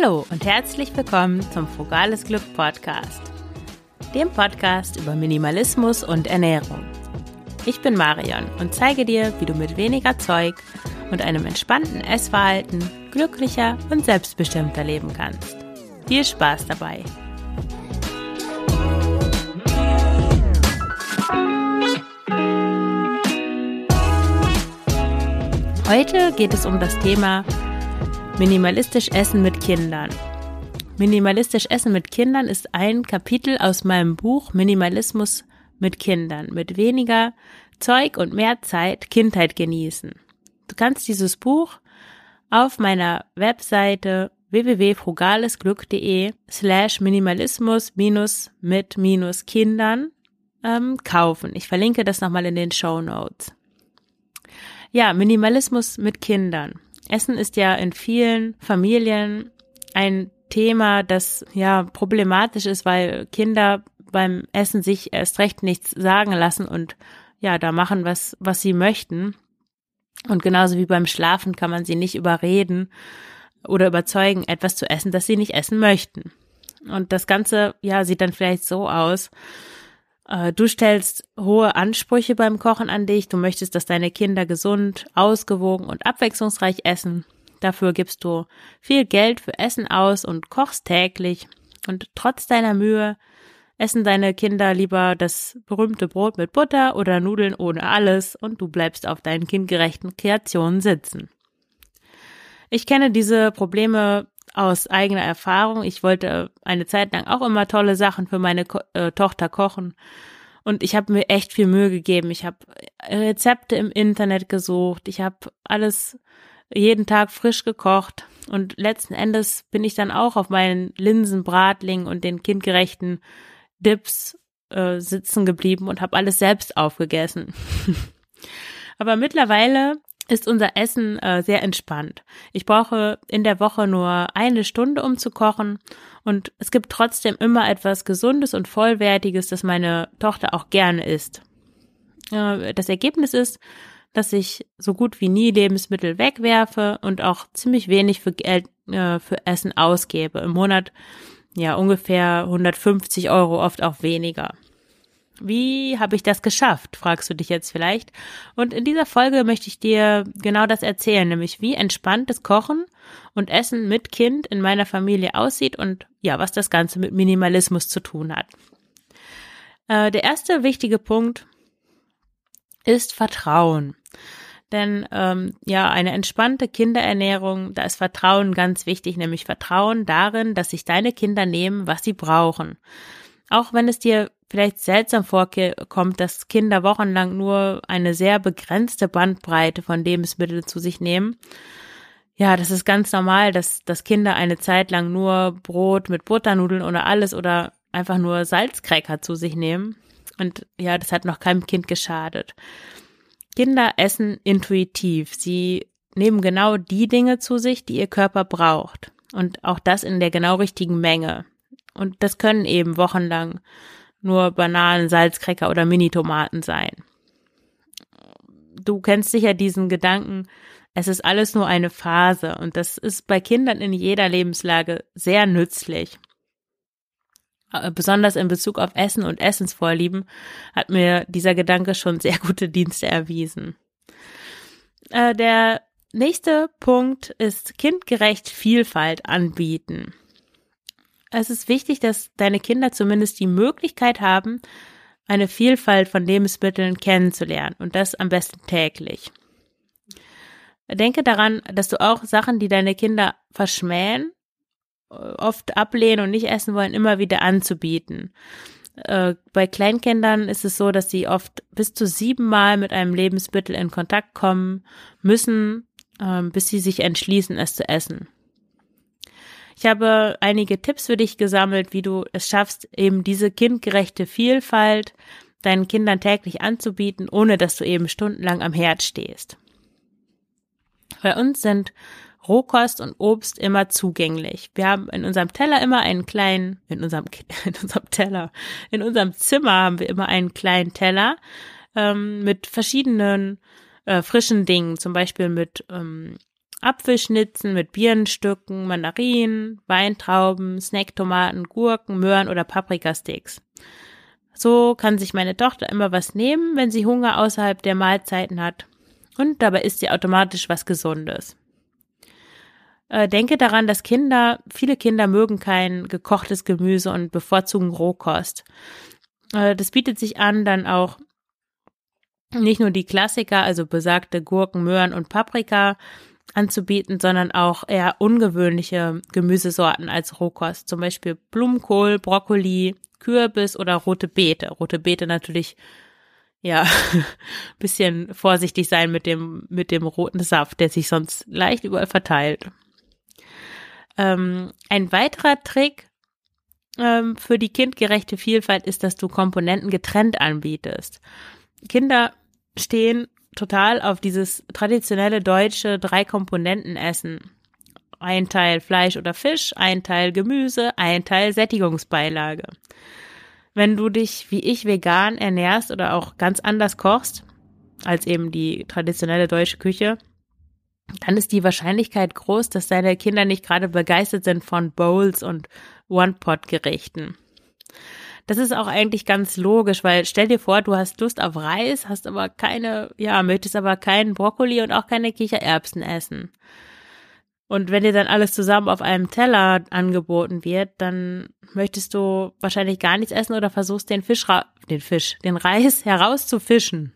Hallo und herzlich willkommen zum Frugales Glück Podcast, dem Podcast über Minimalismus und Ernährung. Ich bin Marion und zeige dir, wie du mit weniger Zeug und einem entspannten Essverhalten glücklicher und selbstbestimmter leben kannst. Viel Spaß dabei! Heute geht es um das Thema Minimalistisch Essen mit Kindern. Minimalistisch Essen mit Kindern ist ein Kapitel aus meinem Buch Minimalismus mit Kindern. Mit weniger Zeug und mehr Zeit Kindheit genießen. Du kannst dieses Buch auf meiner Webseite www.frugalesglück.de slash minimalismus minus mit minus Kindern ähm, kaufen. Ich verlinke das nochmal in den Show Notes. Ja, Minimalismus mit Kindern. Essen ist ja in vielen Familien ein Thema, das ja problematisch ist, weil Kinder beim Essen sich erst recht nichts sagen lassen und ja, da machen was, was sie möchten. Und genauso wie beim Schlafen kann man sie nicht überreden oder überzeugen, etwas zu essen, das sie nicht essen möchten. Und das Ganze, ja, sieht dann vielleicht so aus, du stellst hohe Ansprüche beim Kochen an dich. Du möchtest, dass deine Kinder gesund, ausgewogen und abwechslungsreich essen. Dafür gibst du viel Geld für Essen aus und kochst täglich. Und trotz deiner Mühe essen deine Kinder lieber das berühmte Brot mit Butter oder Nudeln ohne alles und du bleibst auf deinen kindgerechten Kreationen sitzen. Ich kenne diese Probleme aus eigener Erfahrung. Ich wollte eine Zeit lang auch immer tolle Sachen für meine Ko äh, Tochter kochen. Und ich habe mir echt viel Mühe gegeben. Ich habe Rezepte im Internet gesucht. Ich habe alles jeden Tag frisch gekocht. Und letzten Endes bin ich dann auch auf meinen Linsenbratling und den kindgerechten Dips äh, sitzen geblieben und habe alles selbst aufgegessen. Aber mittlerweile ist unser Essen äh, sehr entspannt. Ich brauche in der Woche nur eine Stunde, um zu kochen und es gibt trotzdem immer etwas Gesundes und Vollwertiges, das meine Tochter auch gerne isst. Äh, das Ergebnis ist, dass ich so gut wie nie Lebensmittel wegwerfe und auch ziemlich wenig für Geld äh, für Essen ausgebe. Im Monat ja ungefähr 150 Euro, oft auch weniger. Wie habe ich das geschafft, fragst du dich jetzt vielleicht. Und in dieser Folge möchte ich dir genau das erzählen, nämlich wie entspanntes Kochen und Essen mit Kind in meiner Familie aussieht und ja, was das Ganze mit Minimalismus zu tun hat. Äh, der erste wichtige Punkt ist Vertrauen. Denn ähm, ja, eine entspannte Kinderernährung, da ist Vertrauen ganz wichtig, nämlich Vertrauen darin, dass sich deine Kinder nehmen, was sie brauchen. Auch wenn es dir vielleicht seltsam vorkommt, dass Kinder wochenlang nur eine sehr begrenzte Bandbreite von Lebensmitteln zu sich nehmen. Ja, das ist ganz normal, dass, dass Kinder eine Zeit lang nur Brot mit Butternudeln oder alles oder einfach nur Salzcracker zu sich nehmen. Und ja, das hat noch keinem Kind geschadet. Kinder essen intuitiv. Sie nehmen genau die Dinge zu sich, die ihr Körper braucht. Und auch das in der genau richtigen Menge. Und das können eben wochenlang nur Bananen, Salzcracker oder Mini-Tomaten sein. Du kennst sicher diesen Gedanken, es ist alles nur eine Phase und das ist bei Kindern in jeder Lebenslage sehr nützlich. Äh, besonders in Bezug auf Essen und Essensvorlieben hat mir dieser Gedanke schon sehr gute Dienste erwiesen. Äh, der nächste Punkt ist kindgerecht Vielfalt anbieten. Es ist wichtig, dass deine Kinder zumindest die Möglichkeit haben, eine Vielfalt von Lebensmitteln kennenzulernen und das am besten täglich. Denke daran, dass du auch Sachen, die deine Kinder verschmähen, oft ablehnen und nicht essen wollen, immer wieder anzubieten. Äh, bei Kleinkindern ist es so, dass sie oft bis zu siebenmal mit einem Lebensmittel in Kontakt kommen müssen, ähm, bis sie sich entschließen, es zu essen. Ich habe einige Tipps für dich gesammelt, wie du es schaffst, eben diese kindgerechte Vielfalt deinen Kindern täglich anzubieten, ohne dass du eben stundenlang am Herd stehst. Bei uns sind Rohkost und Obst immer zugänglich. Wir haben in unserem Teller immer einen kleinen, in unserem, in unserem Teller, in unserem Zimmer haben wir immer einen kleinen Teller ähm, mit verschiedenen äh, frischen Dingen, zum Beispiel mit ähm, Apfelschnitzen, mit Birnenstücken, Mandarinen, Weintrauben, Snacktomaten, Gurken, Möhren oder Paprikasticks. So kann sich meine Tochter immer was nehmen, wenn sie Hunger außerhalb der Mahlzeiten hat. Und dabei isst sie automatisch was Gesundes. Äh, denke daran, dass Kinder, viele Kinder mögen kein gekochtes Gemüse und bevorzugen Rohkost. Äh, das bietet sich an, dann auch nicht nur die Klassiker, also besagte Gurken, Möhren und Paprika anzubieten, sondern auch eher ungewöhnliche Gemüsesorten als Rohkost. Zum Beispiel Blumenkohl, Brokkoli, Kürbis oder rote Beete. Rote Beete natürlich, ja, bisschen vorsichtig sein mit dem, mit dem roten Saft, der sich sonst leicht überall verteilt. Ähm, ein weiterer Trick ähm, für die kindgerechte Vielfalt ist, dass du Komponenten getrennt anbietest. Kinder stehen total auf dieses traditionelle deutsche Drei-Komponenten-Essen. Ein Teil Fleisch oder Fisch, ein Teil Gemüse, ein Teil Sättigungsbeilage. Wenn du dich wie ich vegan ernährst oder auch ganz anders kochst, als eben die traditionelle deutsche Küche, dann ist die Wahrscheinlichkeit groß, dass deine Kinder nicht gerade begeistert sind von Bowls und One-Pot-Gerichten. Das ist auch eigentlich ganz logisch, weil stell dir vor, du hast Lust auf Reis, hast aber keine, ja, möchtest aber keinen Brokkoli und auch keine Kichererbsen essen. Und wenn dir dann alles zusammen auf einem Teller angeboten wird, dann möchtest du wahrscheinlich gar nichts essen oder versuchst den Fisch, den Fisch, den Reis herauszufischen.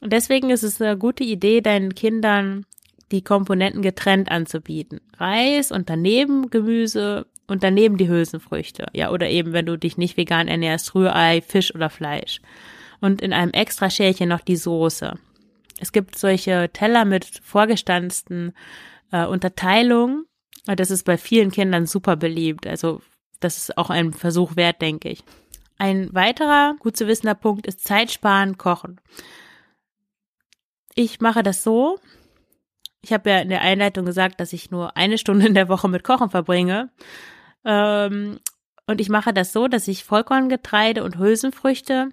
Und deswegen ist es eine gute Idee, deinen Kindern die Komponenten getrennt anzubieten. Reis und daneben Gemüse, und daneben die Hülsenfrüchte. Ja, oder eben, wenn du dich nicht vegan ernährst, Rührei, Fisch oder Fleisch. Und in einem extra Schälchen noch die Soße. Es gibt solche Teller mit vorgestanzten äh, Unterteilungen. Das ist bei vielen Kindern super beliebt. Also das ist auch ein Versuch wert, denke ich. Ein weiterer gut zu wissender Punkt ist Zeitsparen, Kochen. Ich mache das so. Ich habe ja in der Einleitung gesagt, dass ich nur eine Stunde in der Woche mit Kochen verbringe. Ähm, und ich mache das so, dass ich Vollkorngetreide und Hülsenfrüchte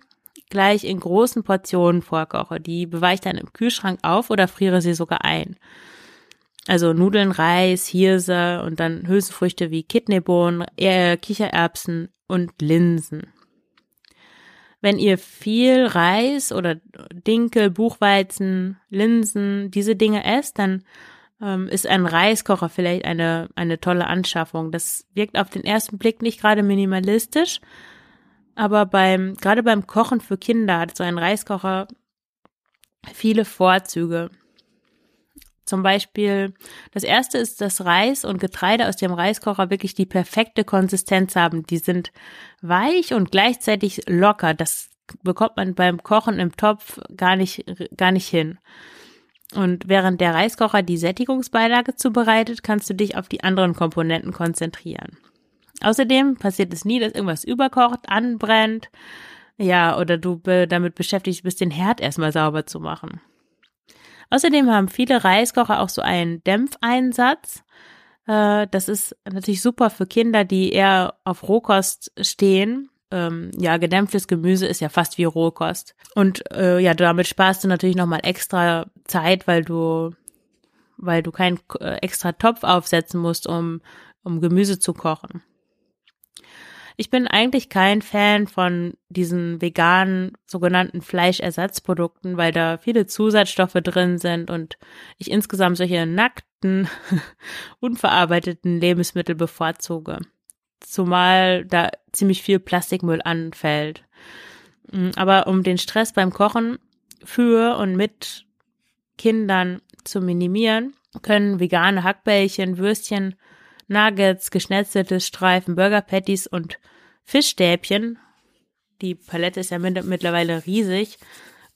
gleich in großen Portionen vorkoche. Die beweiche ich dann im Kühlschrank auf oder friere sie sogar ein. Also Nudeln, Reis, Hirse und dann Hülsenfrüchte wie Kidneybohnen, äh, Kichererbsen und Linsen. Wenn ihr viel Reis oder Dinkel, Buchweizen, Linsen, diese Dinge esst, dann ähm, ist ein Reiskocher vielleicht eine, eine tolle Anschaffung. Das wirkt auf den ersten Blick nicht gerade minimalistisch, aber beim, gerade beim Kochen für Kinder hat so ein Reiskocher viele Vorzüge. Zum Beispiel, das erste ist, dass Reis und Getreide aus dem Reiskocher wirklich die perfekte Konsistenz haben. Die sind weich und gleichzeitig locker. Das bekommt man beim Kochen im Topf gar nicht, gar nicht hin. Und während der Reiskocher die Sättigungsbeilage zubereitet, kannst du dich auf die anderen Komponenten konzentrieren. Außerdem passiert es nie, dass irgendwas überkocht, anbrennt, ja, oder du damit beschäftigt bist, den Herd erstmal sauber zu machen. Außerdem haben viele Reiskocher auch so einen Dämpfeinsatz. Äh, das ist natürlich super für Kinder, die eher auf Rohkost stehen ähm, ja, gedämpftes Gemüse ist ja fast wie Rohkost. Und äh, ja, damit sparst du natürlich nochmal extra Zeit, weil du, weil du keinen äh, extra Topf aufsetzen musst, um, um Gemüse zu kochen. Ich bin eigentlich kein Fan von diesen veganen sogenannten Fleischersatzprodukten, weil da viele Zusatzstoffe drin sind und ich insgesamt solche nackten, unverarbeiteten Lebensmittel bevorzuge zumal da ziemlich viel Plastikmüll anfällt. Mm, aber um den Stress beim Kochen für und mit Kindern zu minimieren, können vegane Hackbällchen, Würstchen, Nuggets, geschnetzelte Streifen, Burger Patties und Fischstäbchen, die Palette ist ja mittlerweile riesig,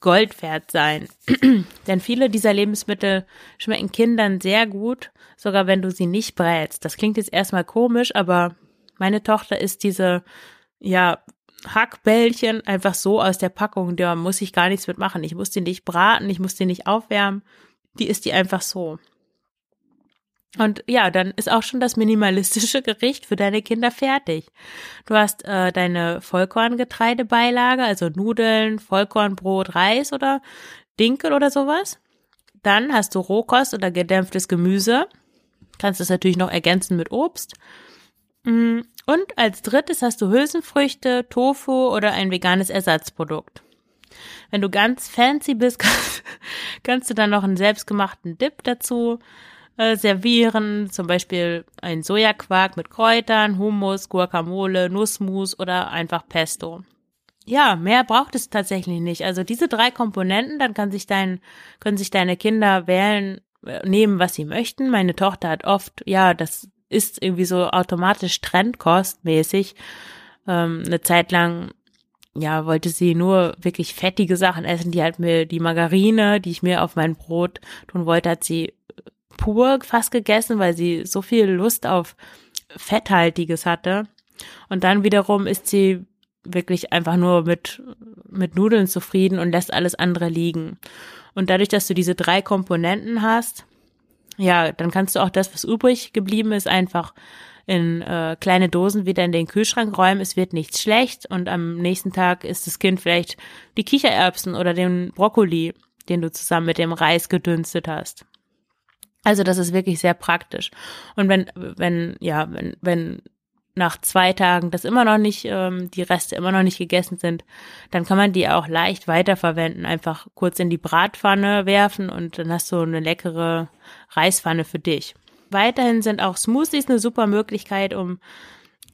Gold wert sein. Denn viele dieser Lebensmittel schmecken Kindern sehr gut, sogar wenn du sie nicht brätst. Das klingt jetzt erstmal komisch, aber meine Tochter isst diese, ja, Hackbällchen einfach so aus der Packung, da muss ich gar nichts mitmachen. Ich muss die nicht braten, ich muss die nicht aufwärmen. Die isst die einfach so. Und ja, dann ist auch schon das minimalistische Gericht für deine Kinder fertig. Du hast äh, deine Vollkorngetreidebeilage, also Nudeln, Vollkornbrot, Reis oder Dinkel oder sowas. Dann hast du Rohkost oder gedämpftes Gemüse. Kannst es natürlich noch ergänzen mit Obst. Mm, und als drittes hast du Hülsenfrüchte, Tofu oder ein veganes Ersatzprodukt. Wenn du ganz fancy bist, kannst du dann noch einen selbstgemachten Dip dazu äh, servieren, zum Beispiel ein Sojaquark mit Kräutern, Hummus, Guacamole, Nussmus oder einfach Pesto. Ja, mehr braucht es tatsächlich nicht. Also diese drei Komponenten, dann kann sich dein, können sich deine Kinder wählen, äh, nehmen, was sie möchten. Meine Tochter hat oft, ja, das ist irgendwie so automatisch trendkostmäßig. Ähm, eine Zeit lang ja, wollte sie nur wirklich fettige Sachen essen, die halt mir die Margarine, die ich mir auf mein Brot tun wollte, hat sie pur fast gegessen, weil sie so viel Lust auf Fetthaltiges hatte. Und dann wiederum ist sie wirklich einfach nur mit, mit Nudeln zufrieden und lässt alles andere liegen. Und dadurch, dass du diese drei Komponenten hast, ja, dann kannst du auch das, was übrig geblieben ist, einfach in äh, kleine Dosen wieder in den Kühlschrank räumen. Es wird nichts schlecht und am nächsten Tag ist das Kind vielleicht die Kichererbsen oder den Brokkoli, den du zusammen mit dem Reis gedünstet hast. Also das ist wirklich sehr praktisch. Und wenn, wenn, ja, wenn, wenn nach zwei Tagen das immer noch nicht, ähm, die Reste immer noch nicht gegessen sind, dann kann man die auch leicht weiterverwenden. Einfach kurz in die Bratpfanne werfen und dann hast du eine leckere Reispfanne für dich. Weiterhin sind auch Smoothies eine super Möglichkeit, um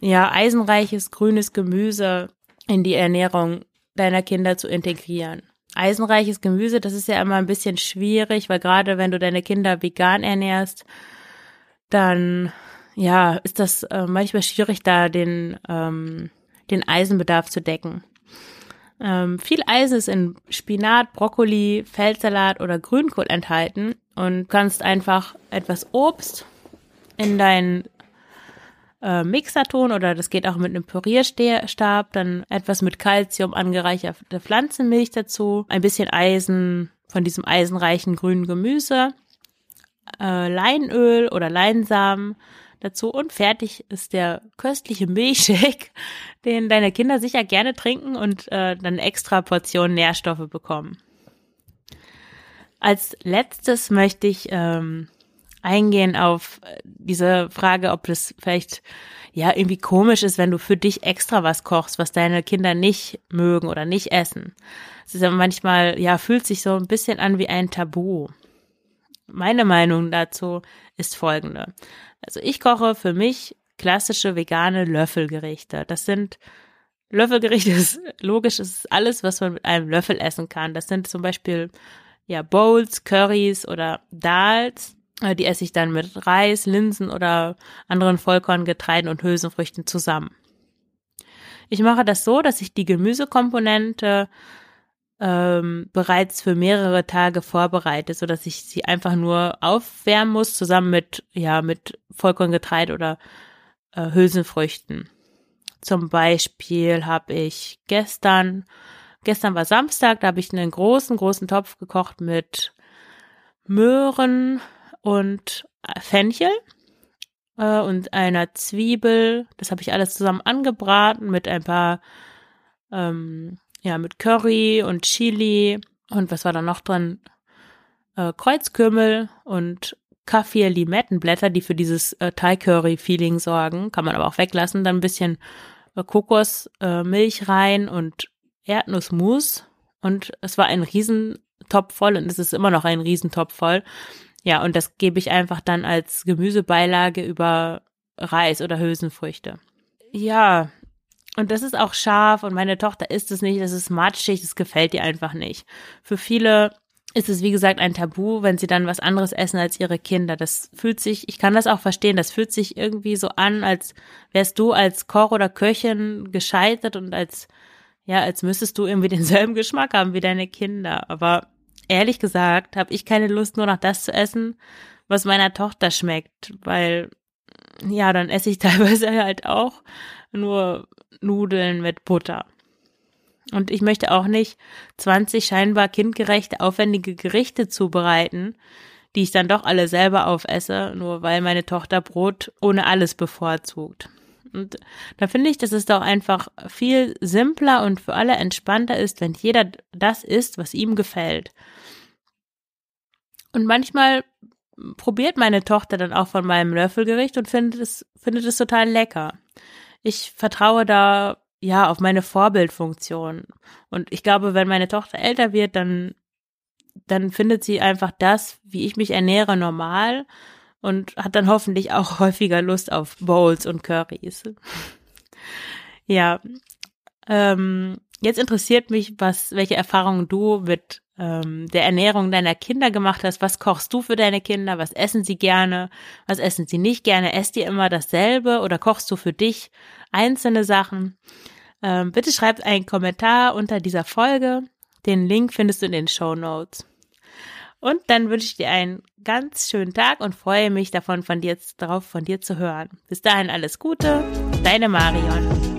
ja eisenreiches grünes Gemüse in die Ernährung deiner Kinder zu integrieren. Eisenreiches Gemüse, das ist ja immer ein bisschen schwierig, weil gerade wenn du deine Kinder vegan ernährst, dann ja, ist das äh, manchmal schwierig, da den, ähm, den Eisenbedarf zu decken. Ähm, viel Eisen ist in Spinat, Brokkoli, Feldsalat oder Grünkohl enthalten und kannst einfach etwas Obst in deinen äh, Mixer tun oder das geht auch mit einem Pürierstab, dann etwas mit Kalzium angereicherte Pflanzenmilch dazu, ein bisschen Eisen von diesem eisenreichen grünen Gemüse, äh, Leinöl oder Leinsamen, dazu und fertig ist der köstliche Milchshake, den deine Kinder sicher gerne trinken und äh, dann extra Portionen Nährstoffe bekommen. Als letztes möchte ich ähm, eingehen auf äh, diese Frage, ob das vielleicht ja irgendwie komisch ist, wenn du für dich extra was kochst, was deine Kinder nicht mögen oder nicht essen. Es ist ja manchmal, ja, fühlt sich so ein bisschen an wie ein Tabu. Meine Meinung dazu ist folgende. Also ich koche für mich klassische vegane Löffelgerichte. Das sind Löffelgerichte, ist logisch, ist alles, was man mit einem Löffel essen kann. Das sind zum Beispiel ja Bowls, Curries oder Dals. Äh, die esse ich dann mit Reis, Linsen oder anderen Vollkorngetreiden und Hülsenfrüchten zusammen. Ich mache das so, dass ich die Gemüsekomponente ähm, bereits für mehrere Tage vorbereitet, so dass ich sie einfach nur aufwärmen muss, zusammen mit, ja, mit Vollkorngetreide oder äh, Hülsenfrüchten. Zum Beispiel habe ich gestern, gestern war Samstag, da habe ich einen großen, großen Topf gekocht mit Möhren und Fenchel äh, und einer Zwiebel. Das habe ich alles zusammen angebraten mit ein paar ähm, ja, mit Curry und Chili und was war da noch drin? Äh, Kreuzkümmel und Kaffee Limettenblätter, die für dieses äh, Thai Curry Feeling sorgen, kann man aber auch weglassen. Dann ein bisschen äh, Kokosmilch äh, rein und Erdnussmus und es war ein Riesentopf voll und es ist immer noch ein Riesentopf voll. Ja, und das gebe ich einfach dann als Gemüsebeilage über Reis oder Hülsenfrüchte. Ja, und das ist auch scharf und meine Tochter isst es nicht, das ist matschig, das gefällt ihr einfach nicht. Für viele ist es, wie gesagt, ein Tabu, wenn sie dann was anderes essen als ihre Kinder. Das fühlt sich, ich kann das auch verstehen, das fühlt sich irgendwie so an, als wärst du als Koch oder Köchin gescheitert und als, ja, als müsstest du irgendwie denselben Geschmack haben wie deine Kinder. Aber ehrlich gesagt habe ich keine Lust, nur noch das zu essen, was meiner Tochter schmeckt, weil, ja, dann esse ich teilweise halt auch nur Nudeln mit Butter. Und ich möchte auch nicht 20 scheinbar kindgerechte, aufwendige Gerichte zubereiten, die ich dann doch alle selber aufesse, nur weil meine Tochter Brot ohne alles bevorzugt. Und da finde ich, dass es doch einfach viel simpler und für alle entspannter ist, wenn jeder das isst, was ihm gefällt. Und manchmal probiert meine Tochter dann auch von meinem Löffelgericht und findet es, findet es total lecker. Ich vertraue da ja auf meine Vorbildfunktion. Und ich glaube, wenn meine Tochter älter wird, dann, dann findet sie einfach das, wie ich mich ernähre, normal und hat dann hoffentlich auch häufiger Lust auf Bowls und Currys. ja, ähm, jetzt interessiert mich, was, welche Erfahrungen du mit ähm, der Ernährung deiner Kinder gemacht hast. Was kochst du für deine Kinder? Was essen sie gerne? Was essen sie nicht gerne? Esst ihr immer dasselbe oder kochst du für dich einzelne Sachen? Ähm, bitte schreib einen Kommentar unter dieser Folge. Den Link findest du in den Show Notes. Und dann wünsche ich dir einen ganz schönen Tag und freue mich davon, von dir darauf von dir zu hören. Bis dahin alles Gute, deine Marion.